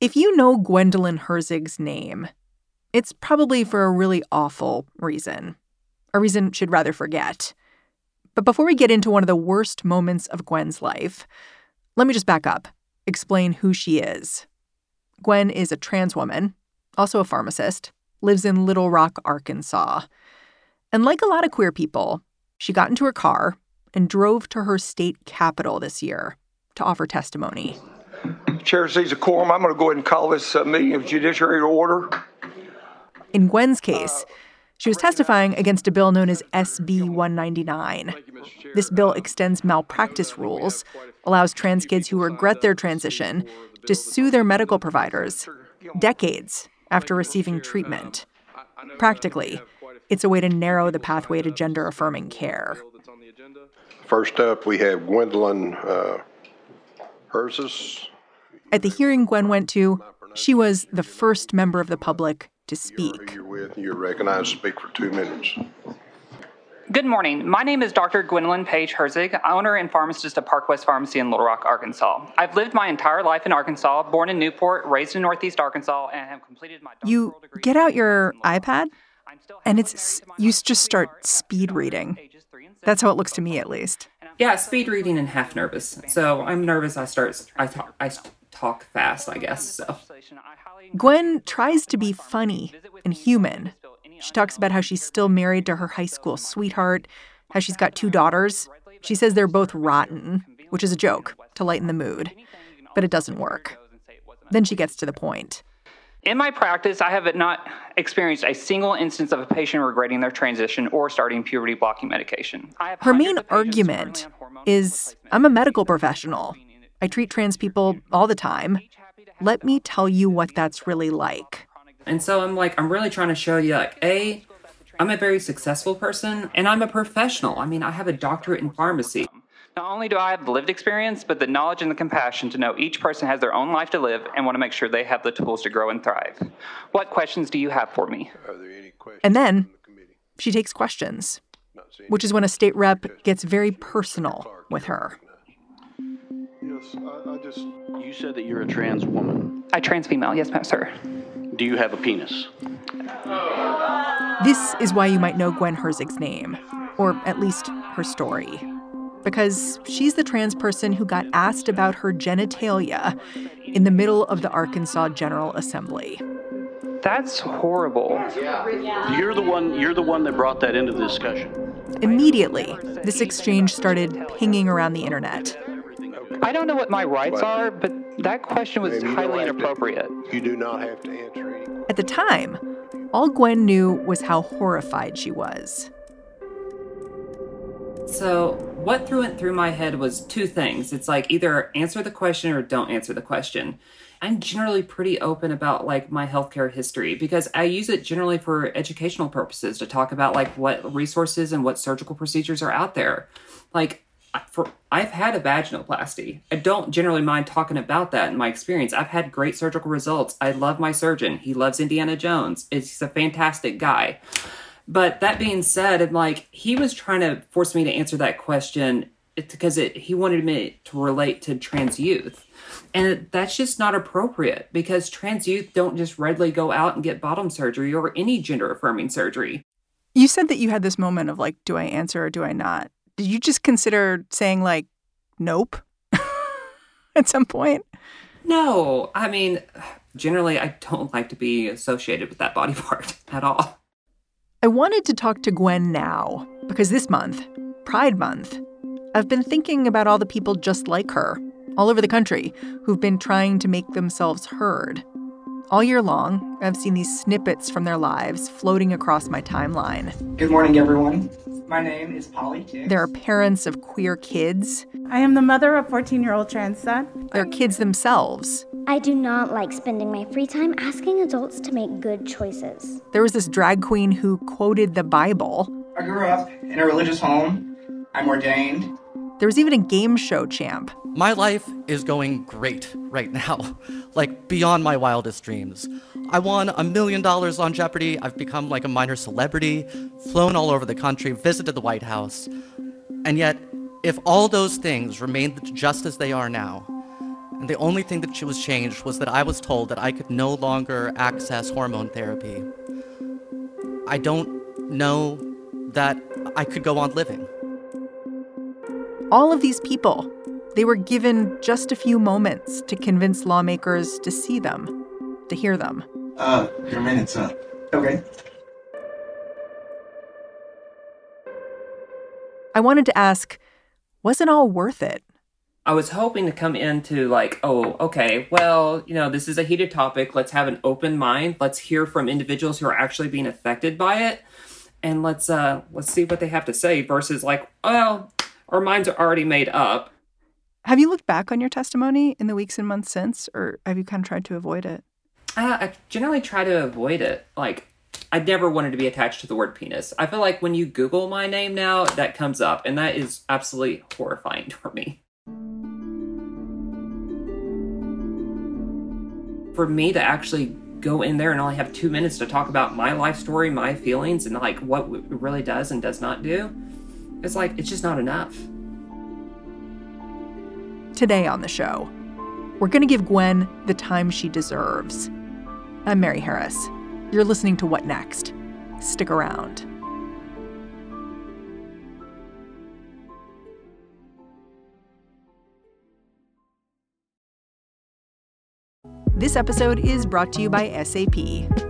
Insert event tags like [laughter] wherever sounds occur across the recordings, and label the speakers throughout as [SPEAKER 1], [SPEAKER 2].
[SPEAKER 1] If you know Gwendolyn Herzig's name, it's probably for a really awful reason, a reason she'd rather forget. But before we get into one of the worst moments of Gwen's life, let me just back up, explain who she is. Gwen is a trans woman, also a pharmacist, lives in Little Rock, Arkansas. And like a lot of queer people, she got into her car and drove to her state capital this year to offer testimony.
[SPEAKER 2] Chair sees a quorum. I'm going to go ahead and call this uh, meeting of judiciary to order.
[SPEAKER 1] In Gwen's case, she was testifying against a bill known as SB 199. This bill extends malpractice rules, allows trans kids who regret their transition to sue their medical providers decades after receiving treatment. Practically, it's a way to narrow the pathway to gender affirming care.
[SPEAKER 3] First up, we have Gwendolyn uh, Herzig.
[SPEAKER 1] At the hearing Gwen went to, she was the first member of the public to speak.
[SPEAKER 3] You're recognized to speak for two minutes.
[SPEAKER 4] Good morning. My name is Dr. Gwendolyn Page Herzig, owner and pharmacist of Park West Pharmacy in Little Rock, Arkansas. I've lived my entire life in Arkansas, born in Newport, raised in Northeast Arkansas, and have completed my
[SPEAKER 1] You get out your iPad, and it's you just start speed reading. That's how it looks to me, at least.
[SPEAKER 5] Yeah, speed reading and half nervous. So I'm nervous. I start. I talk. I talk fast. I guess so.
[SPEAKER 1] Gwen tries to be funny and human. She talks about how she's still married to her high school sweetheart, how she's got two daughters. She says they're both rotten, which is a joke to lighten the mood, but it doesn't work. Then she gets to the point.
[SPEAKER 4] In my practice, I have not experienced a single instance of a patient regretting their transition or starting puberty blocking medication.
[SPEAKER 1] Her main argument is I'm a medical professional. I treat trans people all the time. Let me tell you what that's really like.
[SPEAKER 5] And so I'm like, I'm really trying to show you, like, A, I'm a very successful person and I'm a professional. I mean, I have a doctorate in pharmacy.
[SPEAKER 4] Not only do I have the lived experience, but the knowledge and the compassion to know each person has their own life to live and want to make sure they have the tools to grow and thrive. What questions do you have for me?
[SPEAKER 1] And then she takes questions, which is when a state rep gets very personal with her.
[SPEAKER 3] Yes, I, I just.
[SPEAKER 6] You said that you're a trans woman.
[SPEAKER 4] I trans female, yes, ma'am, sir.
[SPEAKER 6] Do you have a penis?
[SPEAKER 1] This is why you might know Gwen Herzig's name, or at least her story. Because she's the trans person who got asked about her genitalia in the middle of the Arkansas General Assembly.
[SPEAKER 4] That's horrible.
[SPEAKER 6] You're the one. You're the one that brought that into the discussion.
[SPEAKER 1] Immediately, this exchange started pinging around the internet.
[SPEAKER 4] I don't know what my rights are, but that question was
[SPEAKER 3] Ma'am, you don't
[SPEAKER 4] highly
[SPEAKER 3] have to-
[SPEAKER 4] inappropriate.
[SPEAKER 3] You do not have to answer any.
[SPEAKER 1] At the time, all Gwen knew was how horrified she was.
[SPEAKER 5] So what threw it through my head was two things. It's like either answer the question or don't answer the question. I'm generally pretty open about like my healthcare history because I use it generally for educational purposes to talk about like what resources and what surgical procedures are out there. Like for I've had a vaginoplasty. I don't generally mind talking about that in my experience. I've had great surgical results. I love my surgeon. He loves Indiana Jones. He's a fantastic guy. But that being said, I'm like he was trying to force me to answer that question because it, he wanted me to relate to trans youth. And that's just not appropriate because trans youth don't just readily go out and get bottom surgery or any gender affirming surgery.
[SPEAKER 1] You said that you had this moment of like, do I answer or do I not? Did you just consider saying like, nope [laughs] at some point?
[SPEAKER 5] No, I mean, generally, I don't like to be associated with that body [laughs] part at all.
[SPEAKER 1] I wanted to talk to Gwen now because this month, Pride Month, I've been thinking about all the people just like her all over the country who've been trying to make themselves heard. All year long, I've seen these snippets from their lives floating across my timeline.
[SPEAKER 7] Good morning, everyone. My name is Polly Tix.
[SPEAKER 1] There are parents of queer kids.
[SPEAKER 8] I am the mother of 14 year old trans son.
[SPEAKER 1] There are kids themselves.
[SPEAKER 9] I do not like spending my free time asking adults to make good choices.
[SPEAKER 1] There was this drag queen who quoted the Bible.
[SPEAKER 7] I grew up in a religious home. I'm ordained.
[SPEAKER 1] There was even a game show champ.
[SPEAKER 10] My life is going great right now, [laughs] like beyond my wildest dreams. I won a million dollars on Jeopardy. I've become like a minor celebrity, flown all over the country, visited the White House. And yet, if all those things remained just as they are now, and the only thing that was changed was that I was told that I could no longer access hormone therapy, I don't know that I could go on living.
[SPEAKER 1] All of these people, they were given just a few moments to convince lawmakers to see them, to hear them.
[SPEAKER 11] Uh, your minute's up.
[SPEAKER 7] Okay.
[SPEAKER 1] I wanted to ask, was it all worth it?
[SPEAKER 5] I was hoping to come into like, oh, okay, well, you know, this is a heated topic. Let's have an open mind. Let's hear from individuals who are actually being affected by it, and let's uh let's see what they have to say. Versus like, well, our minds are already made up.
[SPEAKER 1] Have you looked back on your testimony in the weeks and months since, or have you kind of tried to avoid it?
[SPEAKER 5] Uh, I generally try to avoid it. Like, I never wanted to be attached to the word penis. I feel like when you Google my name now, that comes up, and that is absolutely horrifying [laughs] for me. For me to actually go in there and only have two minutes to talk about my life story, my feelings, and like what it really does and does not do, it's like, it's just not enough.
[SPEAKER 1] Today on the show, we're going to give Gwen the time she deserves. I'm Mary Harris. You're listening to What Next? Stick around. This episode is brought to you by SAP.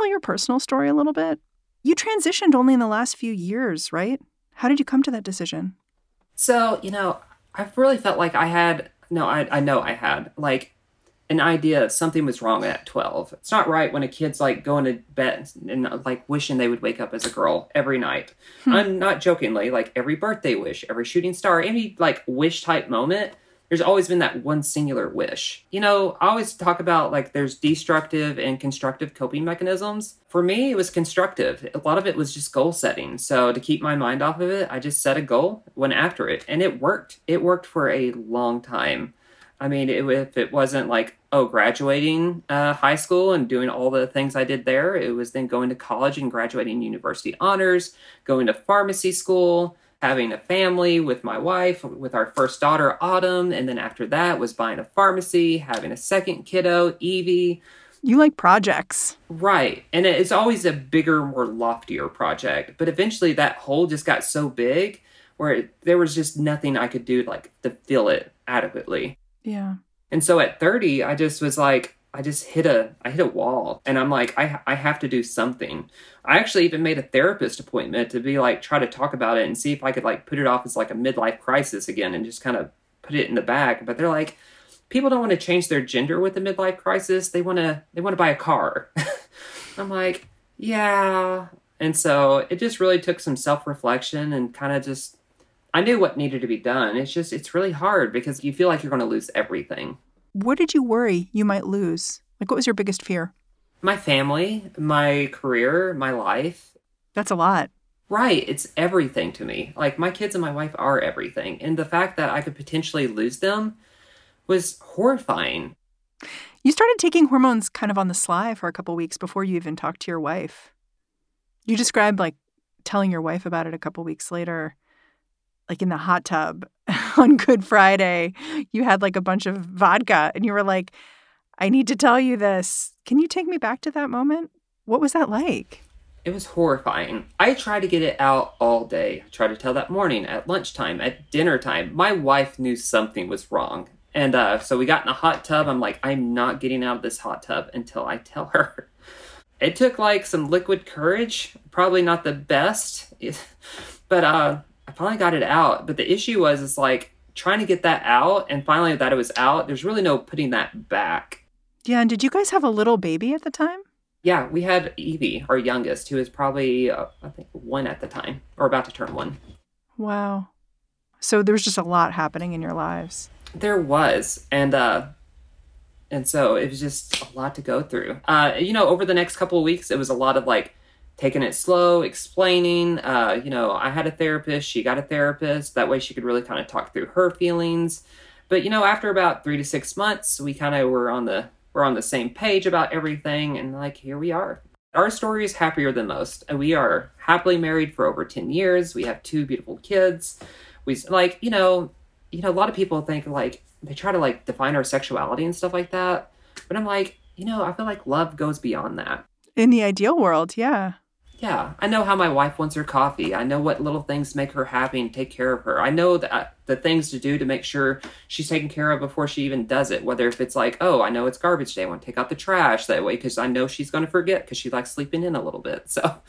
[SPEAKER 1] Tell your personal story a little bit? You transitioned only in the last few years, right? How did you come to that decision?
[SPEAKER 5] So, you know, I've really felt like I had, no, I, I know I had, like, an idea something was wrong at 12. It's not right when a kid's like going to bed and like wishing they would wake up as a girl every night. Hmm. I'm not jokingly, like every birthday wish, every shooting star, any like wish type moment, there's always been that one singular wish. You know, I always talk about like there's destructive and constructive coping mechanisms. For me, it was constructive. A lot of it was just goal setting. So to keep my mind off of it, I just set a goal, went after it, and it worked. It worked for a long time. I mean, it, if it wasn't like, oh, graduating uh, high school and doing all the things I did there, it was then going to college and graduating university honors, going to pharmacy school, having a family with my wife, with our first daughter, Autumn. And then after that was buying a pharmacy, having a second kiddo, Evie.
[SPEAKER 1] You like projects.
[SPEAKER 5] Right. And it's always a bigger, more loftier project. But eventually that hole just got so big where there was just nothing I could do like to fill it adequately.
[SPEAKER 1] Yeah.
[SPEAKER 5] And so at 30, I just was like, I just hit a I hit a wall and I'm like I I have to do something. I actually even made a therapist appointment to be like try to talk about it and see if I could like put it off as like a midlife crisis again and just kind of put it in the back. But they're like people don't want to change their gender with a midlife crisis. They want to they want to buy a car. [laughs] I'm like, yeah. And so it just really took some self-reflection and kind of just I knew what needed to be done. It's just it's really hard because you feel like you're going to lose everything.
[SPEAKER 1] What did you worry you might lose? Like, what was your biggest fear?
[SPEAKER 5] My family, my career, my life.
[SPEAKER 1] That's a lot.
[SPEAKER 5] Right. It's everything to me. Like, my kids and my wife are everything. And the fact that I could potentially lose them was horrifying.
[SPEAKER 1] You started taking hormones kind of on the sly for a couple weeks before you even talked to your wife. You described like telling your wife about it a couple weeks later like in the hot tub [laughs] on Good Friday, you had like a bunch of vodka and you were like, I need to tell you this. Can you take me back to that moment? What was that like?
[SPEAKER 5] It was horrifying. I tried to get it out all day. I tried to tell that morning, at lunchtime, at dinner time. My wife knew something was wrong. And uh, so we got in a hot tub. I'm like, I'm not getting out of this hot tub until I tell her. [laughs] It took like some liquid courage, probably not the best, [laughs] but uh, I finally got it out. But the issue was, it's like trying to get that out, and finally that it was out. There's really no putting that back.
[SPEAKER 1] Yeah, and did you guys have a little baby at the time?
[SPEAKER 5] Yeah, we had Evie, our youngest, who was probably uh, I think one at the time, or about to turn one.
[SPEAKER 1] Wow. So there was just a lot happening in your lives.
[SPEAKER 5] There was, and uh, and so it was just a lot to go through. Uh, you know, over the next couple of weeks, it was a lot of like taking it slow, explaining. Uh, you know, I had a therapist, she got a therapist. That way, she could really kind of talk through her feelings. But you know, after about three to six months, we kind of were on the we're on the same page about everything, and like here we are. Our story is happier than most. We are happily married for over ten years. We have two beautiful kids. We like you know, you know, a lot of people think like they try to like define our sexuality and stuff like that. But I'm like, you know, I feel like love goes beyond that.
[SPEAKER 1] In the ideal world, yeah.
[SPEAKER 5] Yeah, I know how my wife wants her coffee. I know what little things make her happy and take care of her. I know that uh, the things to do to make sure she's taken care of before she even does it. Whether if it's like, oh, I know it's garbage day, I want to take out the trash that way because I know she's going to forget because she likes sleeping in a little bit. So,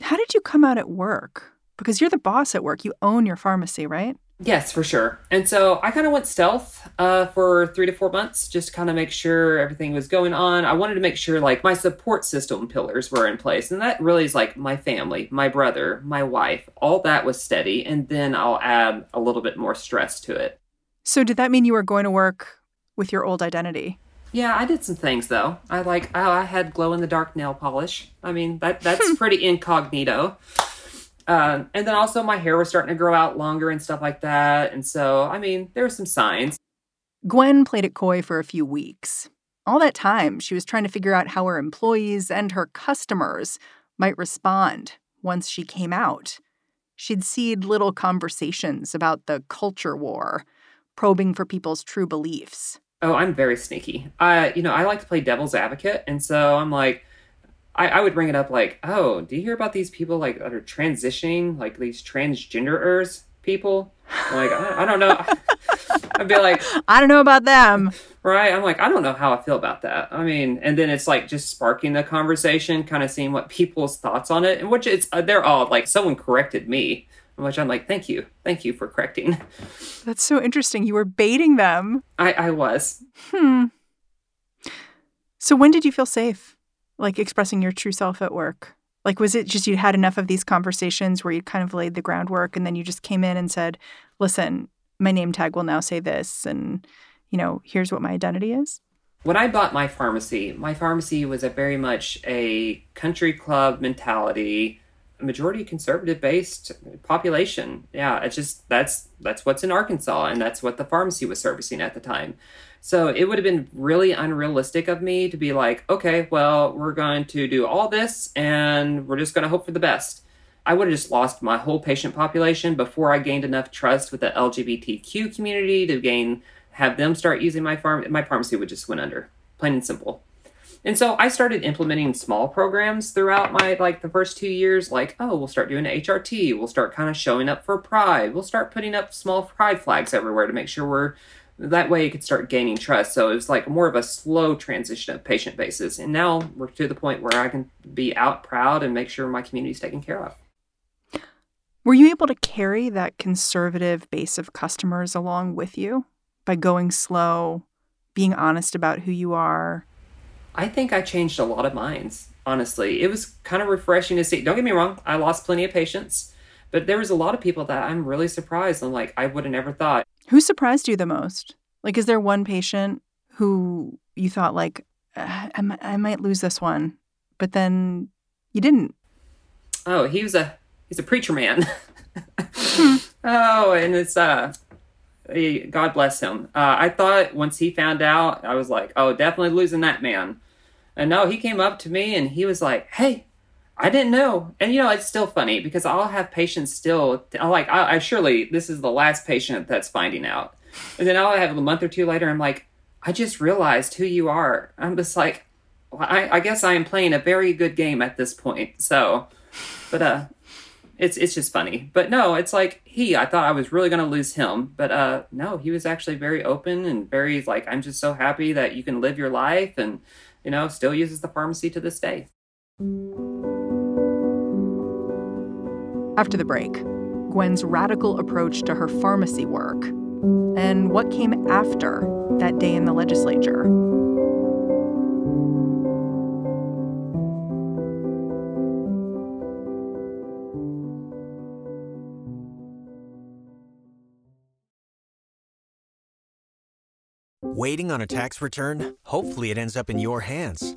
[SPEAKER 1] how did you come out at work? Because you're the boss at work. You own your pharmacy, right?
[SPEAKER 5] Yes, for sure. And so I kind of went stealth uh, for three to four months, just kind of make sure everything was going on. I wanted to make sure like my support system pillars were in place, and that really is like my family, my brother, my wife, all that was steady, and then I'll add a little bit more stress to it.
[SPEAKER 1] So did that mean you were going to work with your old identity?
[SPEAKER 5] Yeah, I did some things though. I like oh, I had glow in the dark nail polish. I mean that that's [laughs] pretty incognito. Uh, and then also my hair was starting to grow out longer and stuff like that. And so, I mean, there were some signs.
[SPEAKER 1] Gwen played it coy for a few weeks. All that time, she was trying to figure out how her employees and her customers might respond once she came out. She'd seed little conversations about the culture war, probing for people's true beliefs.
[SPEAKER 5] Oh, I'm very sneaky. I, you know, I like to play devil's advocate, and so I'm like, I, I would bring it up like, oh, do you hear about these people like that are transitioning, like these transgenderers people? like, I, I don't know. [laughs] I'd be like,
[SPEAKER 1] I don't know about them.
[SPEAKER 5] Right. I'm like, I don't know how I feel about that. I mean, and then it's like just sparking the conversation, kind of seeing what people's thoughts on it, and which it's, uh, they're all like, someone corrected me, which I'm like, thank you. Thank you for correcting.
[SPEAKER 1] That's so interesting. You were baiting them.
[SPEAKER 5] I, I was.
[SPEAKER 1] Hmm. So when did you feel safe? Like expressing your true self at work? Like, was it just you had enough of these conversations where you kind of laid the groundwork and then you just came in and said, listen, my name tag will now say this, and, you know, here's what my identity is?
[SPEAKER 5] When I bought my pharmacy, my pharmacy was a very much a country club mentality, majority conservative based population. Yeah, it's just that's that's what's in Arkansas and that's what the pharmacy was servicing at the time. So it would have been really unrealistic of me to be like, okay, well, we're going to do all this and we're just going to hope for the best. I would have just lost my whole patient population before I gained enough trust with the LGBTQ community to gain have them start using my farm. My pharmacy would just went under, plain and simple. And so I started implementing small programs throughout my like the first two years, like, oh, we'll start doing HRT, we'll start kind of showing up for pride, we'll start putting up small pride flags everywhere to make sure we're that way you could start gaining trust. So it was like more of a slow transition of patient basis. And now we're to the point where I can be out proud and make sure my community is taken care of.
[SPEAKER 1] Were you able to carry that conservative base of customers along with you by going slow, being honest about who you are?
[SPEAKER 5] I think I changed a lot of minds, honestly. It was kind of refreshing to see. Don't get me wrong, I lost plenty of patients, but there was a lot of people that I'm really surprised and like I would have never thought
[SPEAKER 1] who surprised you the most? Like, is there one patient who you thought like, uh, I, might, I might lose this one, but then you didn't?
[SPEAKER 5] Oh, he was a he's a preacher man. hmm. [laughs] Oh, and it's uh, God bless him. Uh, I thought once he found out, I was like, oh, definitely losing that man. And no, he came up to me and he was like, hey, I didn't know. And you know, it's still funny because I'll have patients still I'm like, I, I, surely this is the last patient that's finding out. And then I'll have a month or two later, I'm like, I just realized who you are. I'm just like, I, I guess I am playing a very good game at this point. So, but uh, it's it's just funny. But no, it's like he. I thought I was really gonna lose him, but uh, no, he was actually very open and very like, I'm just so happy that you can live your life and you know still uses the pharmacy to this day.
[SPEAKER 1] After the break, Gwen's radical approach to her pharmacy work and what came after that day in the legislature.
[SPEAKER 12] Waiting on a tax return? Hopefully, it ends up in your hands.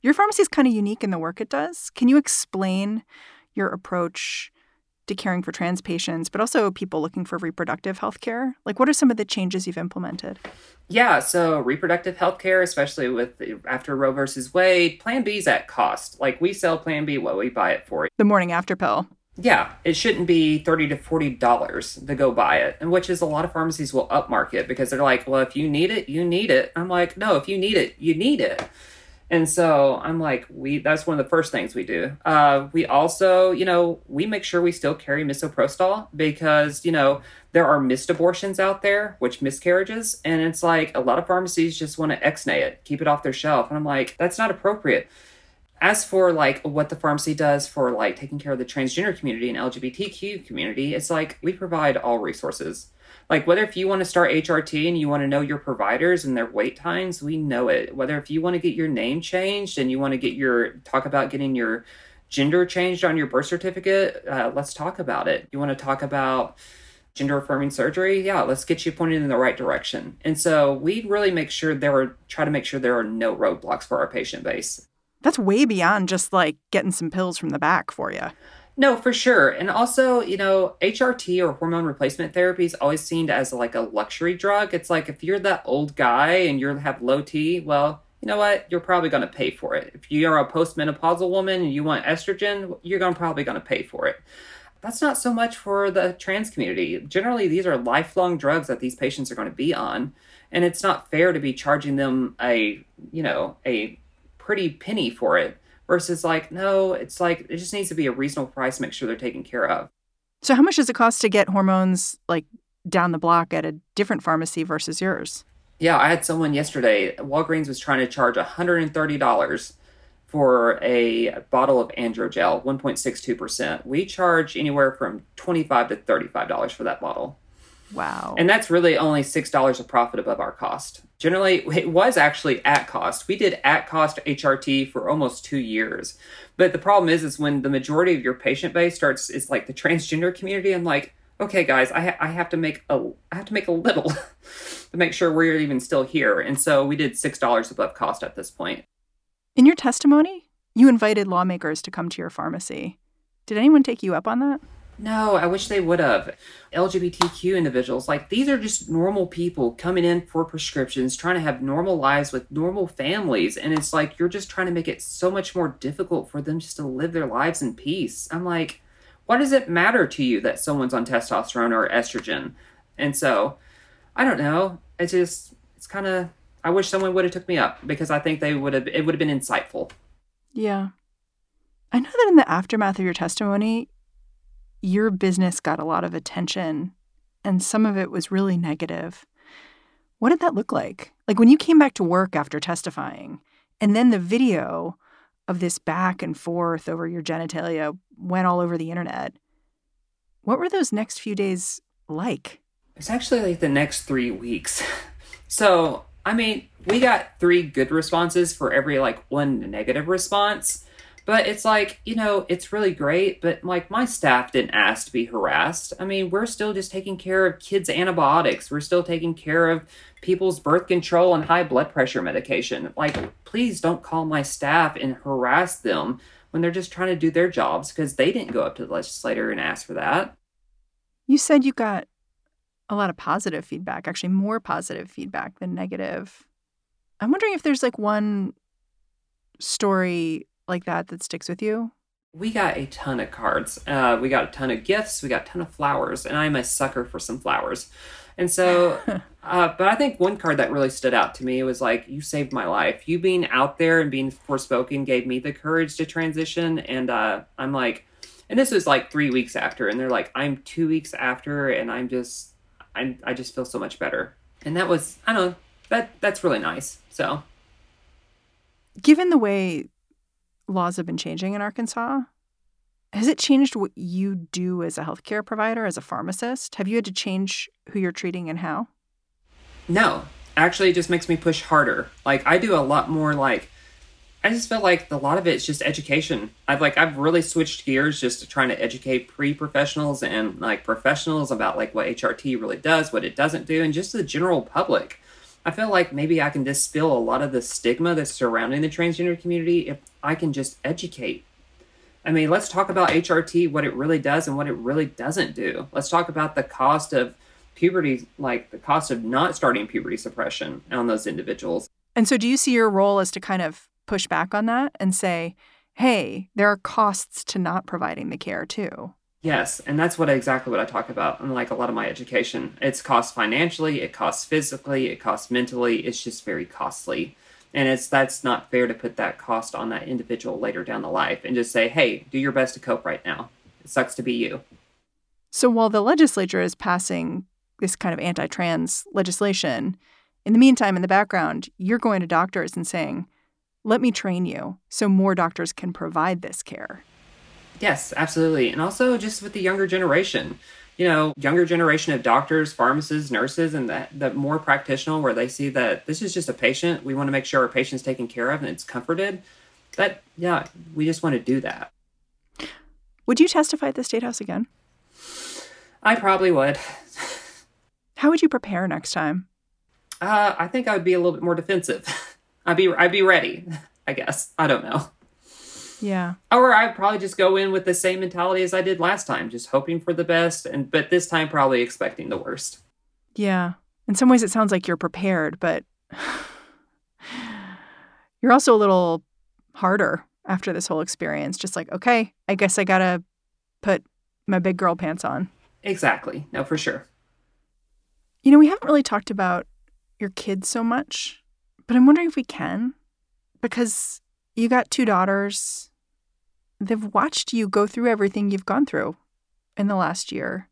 [SPEAKER 1] Your pharmacy is kind of unique in the work it does. Can you explain your approach to caring for trans patients, but also people looking for reproductive health care? Like, what are some of the changes you've implemented?
[SPEAKER 5] Yeah, so reproductive health care, especially with after Roe versus Wade, Plan B is at cost. Like, we sell Plan B what we buy it for.
[SPEAKER 1] The morning after pill.
[SPEAKER 5] Yeah, it shouldn't be thirty to forty dollars to go buy it, and which is a lot of pharmacies will upmarket because they're like, well, if you need it, you need it. I'm like, no, if you need it, you need it. And so I'm like, we that's one of the first things we do. Uh, we also, you know, we make sure we still carry misoprostol because, you know, there are missed abortions out there, which miscarriages. And it's like a lot of pharmacies just want to exnay it, keep it off their shelf. And I'm like, that's not appropriate. As for like what the pharmacy does for like taking care of the transgender community and LGBTQ community, it's like we provide all resources like whether if you want to start HRT and you want to know your providers and their wait times, we know it. Whether if you want to get your name changed and you want to get your talk about getting your gender changed on your birth certificate, uh, let's talk about it. You want to talk about gender affirming surgery? Yeah, let's get you pointed in the right direction. And so we really make sure there are try to make sure there are no roadblocks for our patient base.
[SPEAKER 1] That's way beyond just like getting some pills from the back for you.
[SPEAKER 5] No, for sure. And also, you know, HRT or hormone replacement therapy is always seen as like a luxury drug. It's like if you're that old guy and you have low T, well, you know what? You're probably going to pay for it. If you're a postmenopausal woman and you want estrogen, you're going probably going to pay for it. That's not so much for the trans community. Generally, these are lifelong drugs that these patients are going to be on, and it's not fair to be charging them a, you know, a pretty penny for it versus like no it's like it just needs to be a reasonable price to make sure they're taken care of
[SPEAKER 1] so how much does it cost to get hormones like down the block at a different pharmacy versus yours
[SPEAKER 5] yeah i had someone yesterday walgreens was trying to charge $130 for a bottle of androgel 1.62% we charge anywhere from 25 to $35 for that bottle
[SPEAKER 1] Wow.
[SPEAKER 5] And that's really only $6 of profit above our cost. Generally, it was actually at cost. We did at cost HRT for almost two years. But the problem is, is when the majority of your patient base starts, it's like the transgender community. I'm like, okay, guys, I, ha- I have to make a, I have to make a little [laughs] to make sure we're even still here. And so we did $6 above cost at this point.
[SPEAKER 1] In your testimony, you invited lawmakers to come to your pharmacy. Did anyone take you up on that?
[SPEAKER 5] No, I wish they would have. LGBTQ individuals, like these are just normal people coming in for prescriptions, trying to have normal lives with normal families. And it's like you're just trying to make it so much more difficult for them just to live their lives in peace. I'm like, why does it matter to you that someone's on testosterone or estrogen? And so, I don't know. It's just, it's kind of, I wish someone would have took me up because I think they would have, it would have been insightful.
[SPEAKER 1] Yeah. I know that in the aftermath of your testimony, your business got a lot of attention and some of it was really negative. What did that look like? Like when you came back to work after testifying, and then the video of this back and forth over your genitalia went all over the internet. What were those next few days like?
[SPEAKER 5] It's actually like the next three weeks. [laughs] so, I mean, we got three good responses for every like one negative response. But it's like, you know, it's really great, but like my staff didn't ask to be harassed. I mean, we're still just taking care of kids' antibiotics. We're still taking care of people's birth control and high blood pressure medication. Like, please don't call my staff and harass them when they're just trying to do their jobs because they didn't go up to the legislator and ask for that.
[SPEAKER 1] You said you got a lot of positive feedback, actually, more positive feedback than negative. I'm wondering if there's like one story like that that sticks with you?
[SPEAKER 5] We got a ton of cards. Uh, we got a ton of gifts. We got a ton of flowers, and I'm a sucker for some flowers. And so, [laughs] uh, but I think one card that really stood out to me was like, "You saved my life. You being out there and being forspoken gave me the courage to transition." And uh, I'm like, and this was like three weeks after, and they're like, "I'm two weeks after, and I'm just, I'm, I just feel so much better." And that was, I don't know, that that's really nice. So,
[SPEAKER 1] given the way laws have been changing in Arkansas. Has it changed what you do as a healthcare provider, as a pharmacist? Have you had to change who you're treating and how?
[SPEAKER 5] No. Actually, it just makes me push harder. Like, I do a lot more, like, I just feel like a lot of it's just education. I've like I've really switched gears just to trying to educate pre-professionals and like professionals about like what HRT really does, what it doesn't do, and just the general public. I feel like maybe I can dispel a lot of the stigma that's surrounding the transgender community if I can just educate. I mean, let's talk about HRT, what it really does and what it really doesn't do. Let's talk about the cost of puberty, like the cost of not starting puberty suppression on those individuals.
[SPEAKER 1] And so, do you see your role as to kind of push back on that and say, hey, there are costs to not providing the care too?
[SPEAKER 5] Yes, and that's what exactly what I talk about in like a lot of my education. It's cost financially, it costs physically, it costs mentally. It's just very costly and it's that's not fair to put that cost on that individual later down the life and just say hey do your best to cope right now. It sucks to be you.
[SPEAKER 1] So while the legislature is passing this kind of anti-trans legislation in the meantime in the background you're going to doctors and saying let me train you so more doctors can provide this care.
[SPEAKER 5] Yes absolutely. And also just with the younger generation you know, younger generation of doctors, pharmacists, nurses, and the, the more practitioner where they see that this is just a patient. We want to make sure our patient's taken care of and it's comforted. That, yeah, we just want to do that.
[SPEAKER 1] Would you testify at the State House again?
[SPEAKER 5] I probably would.
[SPEAKER 1] How would you prepare next time?
[SPEAKER 5] Uh, I think I would be a little bit more defensive. [laughs] I'd be I'd be ready. I guess I don't know.
[SPEAKER 1] Yeah.
[SPEAKER 5] Or I'd probably just go in with the same mentality as I did last time, just hoping for the best, and but this time probably expecting the worst.
[SPEAKER 1] Yeah. In some ways, it sounds like you're prepared, but [sighs] you're also a little harder after this whole experience. Just like, okay, I guess I gotta put my big girl pants on.
[SPEAKER 5] Exactly. No, for sure.
[SPEAKER 1] You know, we haven't really talked about your kids so much, but I'm wondering if we can because you got two daughters they've watched you go through everything you've gone through in the last year.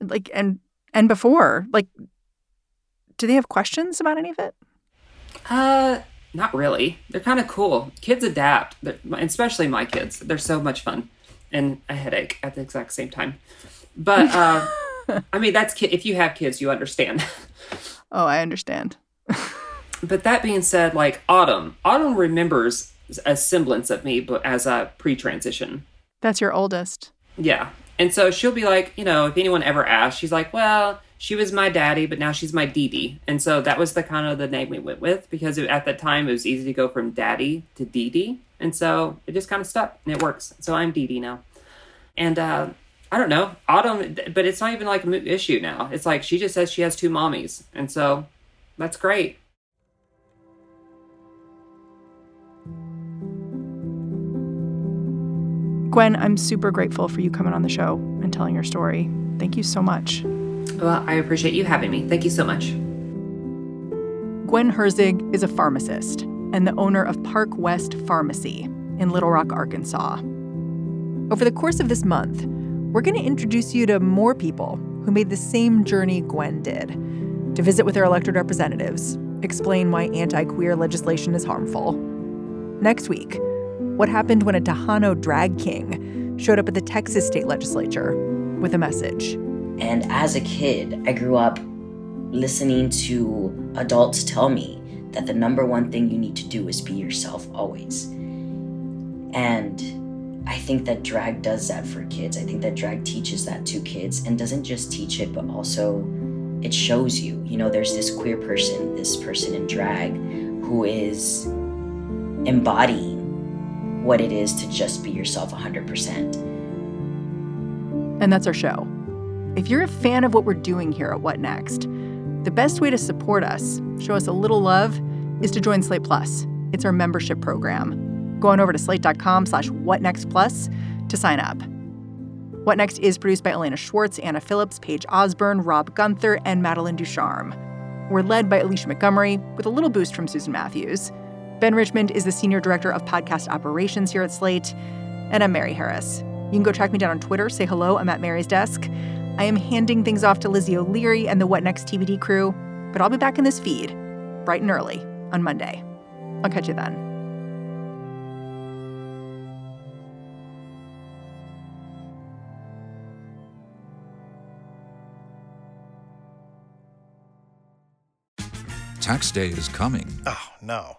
[SPEAKER 1] Like and and before, like do they have questions about any of it?
[SPEAKER 5] Uh not really. They're kind of cool. Kids adapt, especially my kids. They're so much fun and a headache at the exact same time. But uh, [laughs] I mean, that's ki- if you have kids, you understand.
[SPEAKER 1] oh, I understand. [laughs]
[SPEAKER 5] but that being said, like Autumn, Autumn remembers a semblance of me, but as a pre-transition.
[SPEAKER 1] That's your oldest.
[SPEAKER 5] Yeah, and so she'll be like, you know, if anyone ever asks, she's like, well, she was my daddy, but now she's my Dee And so that was the kind of the name we went with because it, at the time it was easy to go from daddy to Dee And so it just kind of stuck and it works. So I'm Dee now. And uh, I don't know, Autumn, but it's not even like an issue now. It's like she just says she has two mommies. And so that's great.
[SPEAKER 1] Gwen, I'm super grateful for you coming on the show and telling your story. Thank you so much.
[SPEAKER 5] Well, I appreciate you having me. Thank you so much.
[SPEAKER 1] Gwen Herzig is a pharmacist and the owner of Park West Pharmacy in Little Rock, Arkansas. Over the course of this month, we're going to introduce you to more people who made the same journey Gwen did to visit with their elected representatives, explain why anti queer legislation is harmful. Next week, what happened when a Tejano drag king showed up at the Texas state legislature with a message.
[SPEAKER 13] And as a kid, I grew up listening to adults tell me that the number one thing you need to do is be yourself always. And I think that drag does that for kids. I think that drag teaches that to kids and doesn't just teach it, but also it shows you. You know, there's this queer person, this person in drag who is embodying what it is to just be yourself 100%.
[SPEAKER 1] And that's our show. If you're a fan of what we're doing here at What Next, the best way to support us, show us a little love, is to join Slate Plus. It's our membership program. Go on over to slate.com slash whatnextplus to sign up. What Next is produced by Elena Schwartz, Anna Phillips, Paige Osborne, Rob Gunther, and Madeline Ducharme. We're led by Alicia Montgomery with a little boost from Susan Matthews. Ben Richmond is the Senior Director of Podcast Operations here at Slate. And I'm Mary Harris. You can go track me down on Twitter, say hello, I'm at Mary's desk. I am handing things off to Lizzie O'Leary and the What Next TBD crew, but I'll be back in this feed bright and early on Monday. I'll catch you then.
[SPEAKER 14] Tax day is coming.
[SPEAKER 15] Oh, no.